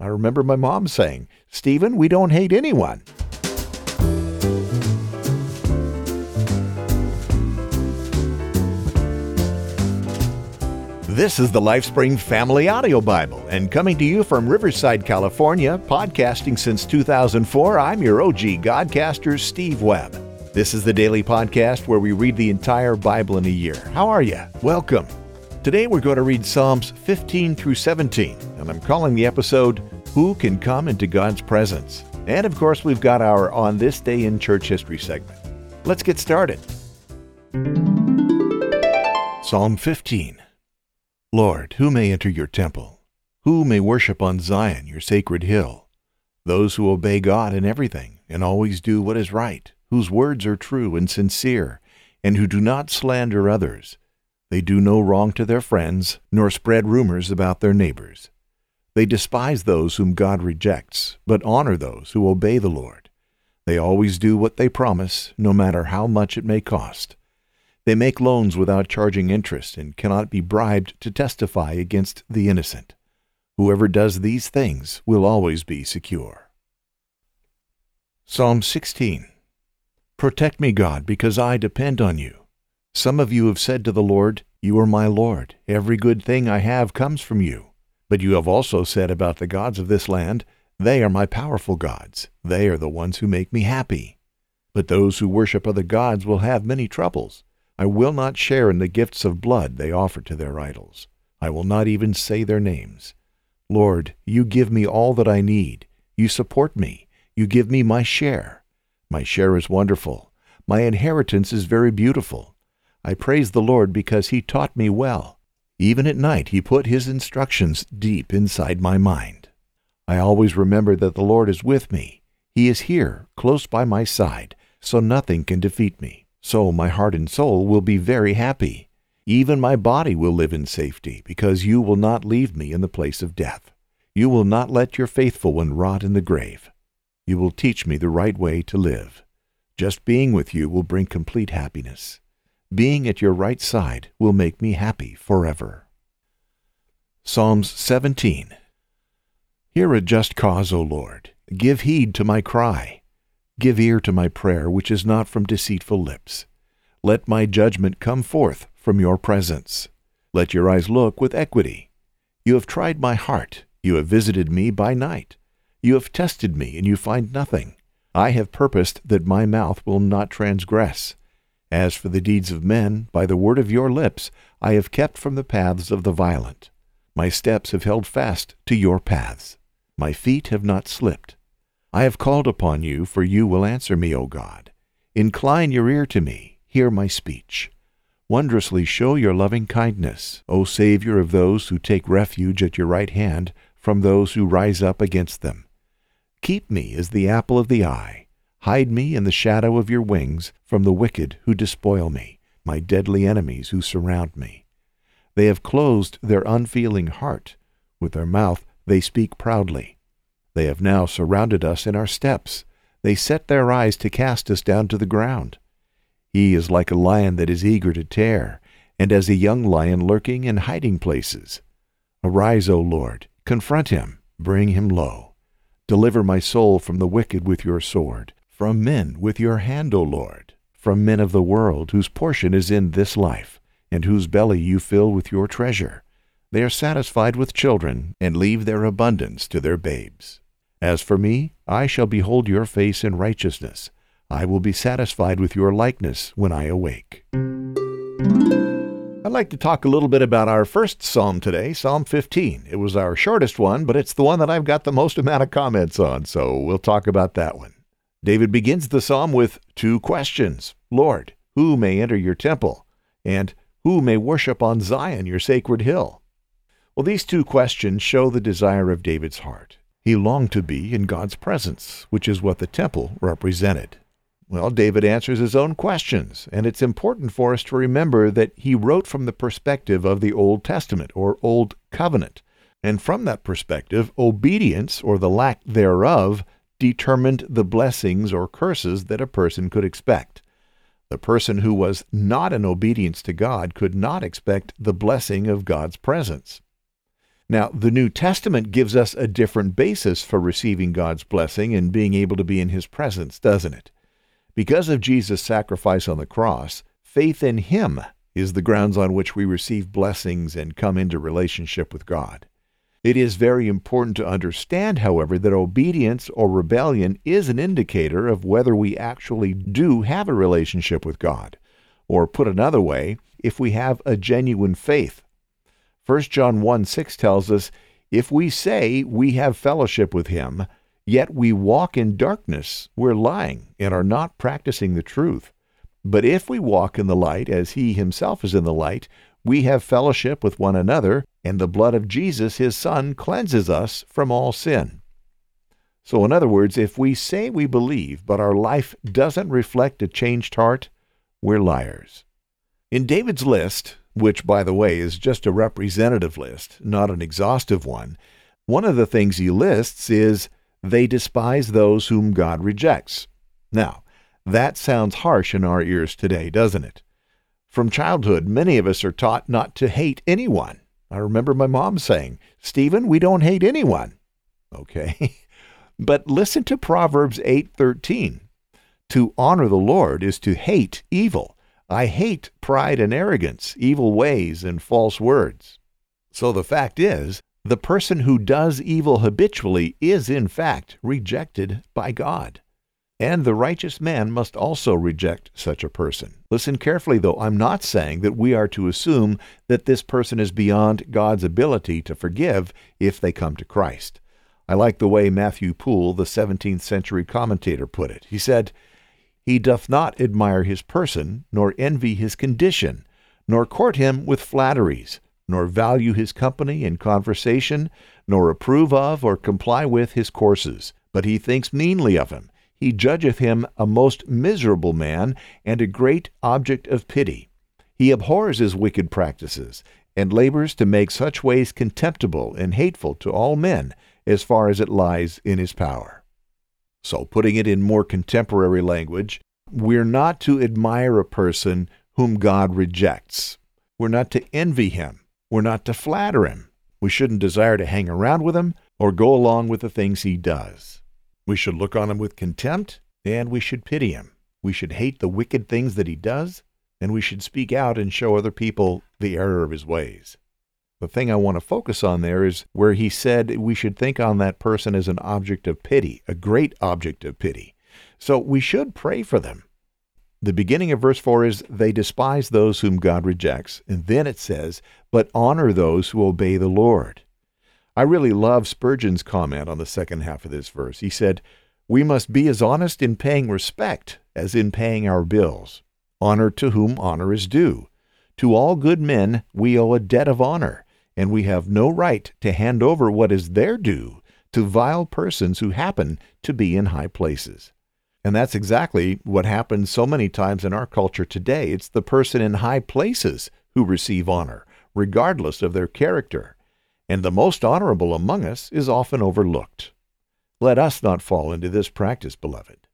I remember my mom saying, Stephen, we don't hate anyone. This is the LifeSpring Family Audio Bible, and coming to you from Riverside, California, podcasting since 2004, I'm your OG Godcaster, Steve Webb. This is the daily podcast where we read the entire Bible in a year. How are you? Welcome. Today we're going to read Psalms 15 through 17, and I'm calling the episode Who Can Come into God's Presence? And of course, we've got our On This Day in Church History segment. Let's get started. Psalm 15 Lord, who may enter your temple? Who may worship on Zion, your sacred hill? Those who obey God in everything and always do what is right, whose words are true and sincere, and who do not slander others. They do no wrong to their friends, nor spread rumors about their neighbors. They despise those whom God rejects, but honor those who obey the Lord. They always do what they promise, no matter how much it may cost. They make loans without charging interest and cannot be bribed to testify against the innocent. Whoever does these things will always be secure. Psalm 16 Protect me, God, because I depend on you. Some of you have said to the Lord, You are my Lord. Every good thing I have comes from you. But you have also said about the gods of this land, They are my powerful gods. They are the ones who make me happy. But those who worship other gods will have many troubles. I will not share in the gifts of blood they offer to their idols. I will not even say their names. Lord, you give me all that I need. You support me. You give me my share. My share is wonderful. My inheritance is very beautiful. I praise the Lord because he taught me well. Even at night he put his instructions deep inside my mind. I always remember that the Lord is with me. He is here, close by my side, so nothing can defeat me. So my heart and soul will be very happy. Even my body will live in safety, because you will not leave me in the place of death. You will not let your faithful one rot in the grave. You will teach me the right way to live. Just being with you will bring complete happiness. Being at your right side will make me happy forever. Psalms 17 Hear a just cause, O Lord. Give heed to my cry. Give ear to my prayer, which is not from deceitful lips. Let my judgment come forth from your presence. Let your eyes look with equity. You have tried my heart. You have visited me by night. You have tested me, and you find nothing. I have purposed that my mouth will not transgress. As for the deeds of men, by the word of your lips, I have kept from the paths of the violent. My steps have held fast to your paths. My feet have not slipped. I have called upon you, for you will answer me, O God. Incline your ear to me, hear my speech. Wondrously show your loving kindness, O Savior of those who take refuge at your right hand from those who rise up against them. Keep me as the apple of the eye. Hide me in the shadow of your wings from the wicked who despoil me, my deadly enemies who surround me. They have closed their unfeeling heart. With their mouth they speak proudly. They have now surrounded us in our steps. They set their eyes to cast us down to the ground. He is like a lion that is eager to tear, and as a young lion lurking in hiding places. Arise, O Lord, confront him, bring him low. Deliver my soul from the wicked with your sword, from men with your hand, O Lord, from men of the world whose portion is in this life, and whose belly you fill with your treasure. They are satisfied with children, and leave their abundance to their babes. As for me, I shall behold your face in righteousness. I will be satisfied with your likeness when I awake. I'd like to talk a little bit about our first psalm today, Psalm 15. It was our shortest one, but it's the one that I've got the most amount of comments on, so we'll talk about that one. David begins the psalm with two questions Lord, who may enter your temple? And who may worship on Zion, your sacred hill? Well, these two questions show the desire of David's heart. He longed to be in God's presence, which is what the temple represented. Well, David answers his own questions, and it's important for us to remember that he wrote from the perspective of the Old Testament or Old Covenant. And from that perspective, obedience, or the lack thereof, determined the blessings or curses that a person could expect. The person who was not in obedience to God could not expect the blessing of God's presence. Now, the New Testament gives us a different basis for receiving God's blessing and being able to be in His presence, doesn't it? Because of Jesus' sacrifice on the cross, faith in Him is the grounds on which we receive blessings and come into relationship with God. It is very important to understand, however, that obedience or rebellion is an indicator of whether we actually do have a relationship with God. Or put another way, if we have a genuine faith. 1 John 1 6 tells us, If we say we have fellowship with him, yet we walk in darkness, we're lying and are not practicing the truth. But if we walk in the light as he himself is in the light, we have fellowship with one another, and the blood of Jesus, his Son, cleanses us from all sin. So, in other words, if we say we believe, but our life doesn't reflect a changed heart, we're liars. In David's list, which, by the way, is just a representative list, not an exhaustive one, one of the things he lists is they despise those whom God rejects. Now, that sounds harsh in our ears today, doesn't it? From childhood, many of us are taught not to hate anyone. I remember my mom saying, Stephen, we don't hate anyone. Okay. but listen to Proverbs 8:13. To honor the Lord is to hate evil. I hate pride and arrogance, evil ways and false words. So the fact is, the person who does evil habitually is in fact rejected by God and the righteous man must also reject such a person. Listen carefully, though. I'm not saying that we are to assume that this person is beyond God's ability to forgive if they come to Christ. I like the way Matthew Poole, the 17th century commentator, put it. He said, He doth not admire his person, nor envy his condition, nor court him with flatteries, nor value his company and conversation, nor approve of or comply with his courses, but he thinks meanly of him he judgeth him a most miserable man and a great object of pity. He abhors his wicked practices, and labors to make such ways contemptible and hateful to all men as far as it lies in his power. So, putting it in more contemporary language, we're not to admire a person whom God rejects. We're not to envy him. We're not to flatter him. We shouldn't desire to hang around with him or go along with the things he does. We should look on him with contempt, and we should pity him. We should hate the wicked things that he does, and we should speak out and show other people the error of his ways. The thing I want to focus on there is where he said we should think on that person as an object of pity, a great object of pity. So we should pray for them. The beginning of verse 4 is, They despise those whom God rejects. And then it says, But honor those who obey the Lord. I really love Spurgeon's comment on the second half of this verse. He said, We must be as honest in paying respect as in paying our bills. Honor to whom honor is due. To all good men we owe a debt of honor, and we have no right to hand over what is their due to vile persons who happen to be in high places. And that's exactly what happens so many times in our culture today. It's the person in high places who receive honor, regardless of their character and the most honorable among us is often overlooked. Let us not fall into this practice, beloved.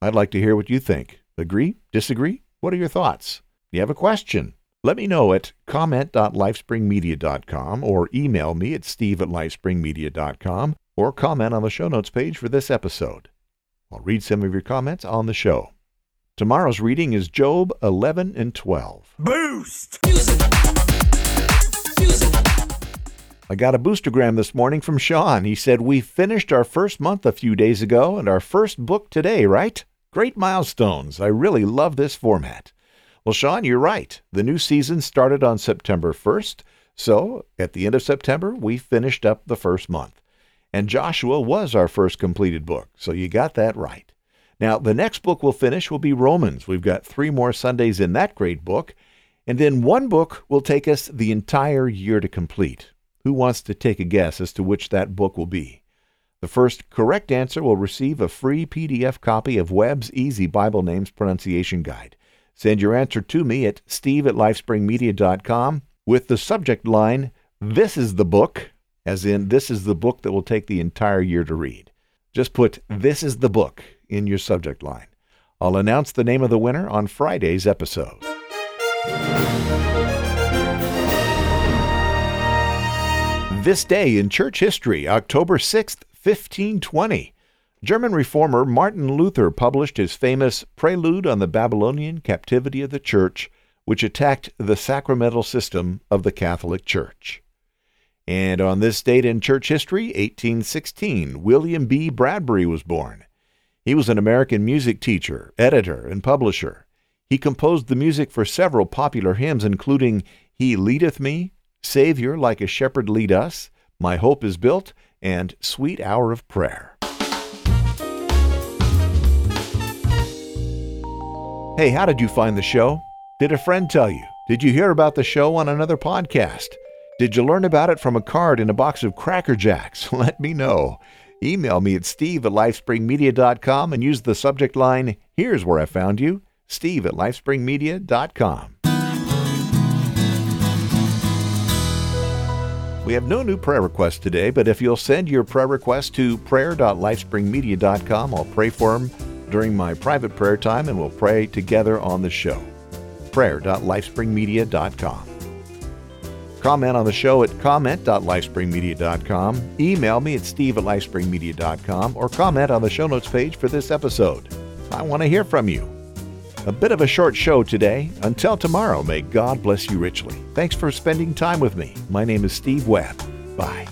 I'd like to hear what you think. Agree? Disagree? What are your thoughts? You have a question? Let me know at comment.lifespringmedia.com or email me at steve at lifespringmedia.com or comment on the show notes page for this episode. I'll read some of your comments on the show. Tomorrow's reading is Job 11 and 12. Boost! Music. I got a boostergram this morning from Sean. He said, We finished our first month a few days ago and our first book today, right? Great milestones. I really love this format. Well, Sean, you're right. The new season started on September 1st, so at the end of September, we finished up the first month. And Joshua was our first completed book, so you got that right. Now, the next book we'll finish will be Romans. We've got three more Sundays in that great book, and then one book will take us the entire year to complete. Who wants to take a guess as to which that book will be? The first correct answer will receive a free PDF copy of Webb's Easy Bible Names Pronunciation Guide. Send your answer to me at steve at lifespringmedia.com with the subject line, This is the book, as in, this is the book that will take the entire year to read. Just put, This is the book in your subject line. I'll announce the name of the winner on Friday's episode. This day in church history, October 6th, 1520. German reformer Martin Luther published his famous Prelude on the Babylonian Captivity of the Church, which attacked the sacramental system of the Catholic Church. And on this date in church history, 1816, William B. Bradbury was born. He was an American music teacher, editor, and publisher. He composed the music for several popular hymns, including He Leadeth Me, Savior Like a Shepherd Lead Us, My Hope is Built, and Sweet Hour of Prayer. Hey, how did you find the show? Did a friend tell you? Did you hear about the show on another podcast? Did you learn about it from a card in a box of Cracker Jacks? Let me know. Email me at steve at lifespringmedia.com and use the subject line, Here's Where I Found You, steve at lifespringmedia.com. We have no new prayer requests today, but if you'll send your prayer request to prayer.lifespringmedia.com, I'll pray for them during my private prayer time and we'll pray together on the show. prayer.lifespringmedia.com. Comment on the show at comment.lifespringmedia.com. Email me at steve at lifespringmedia.com or comment on the show notes page for this episode. I want to hear from you. A bit of a short show today. Until tomorrow, may God bless you richly. Thanks for spending time with me. My name is Steve Webb. Bye.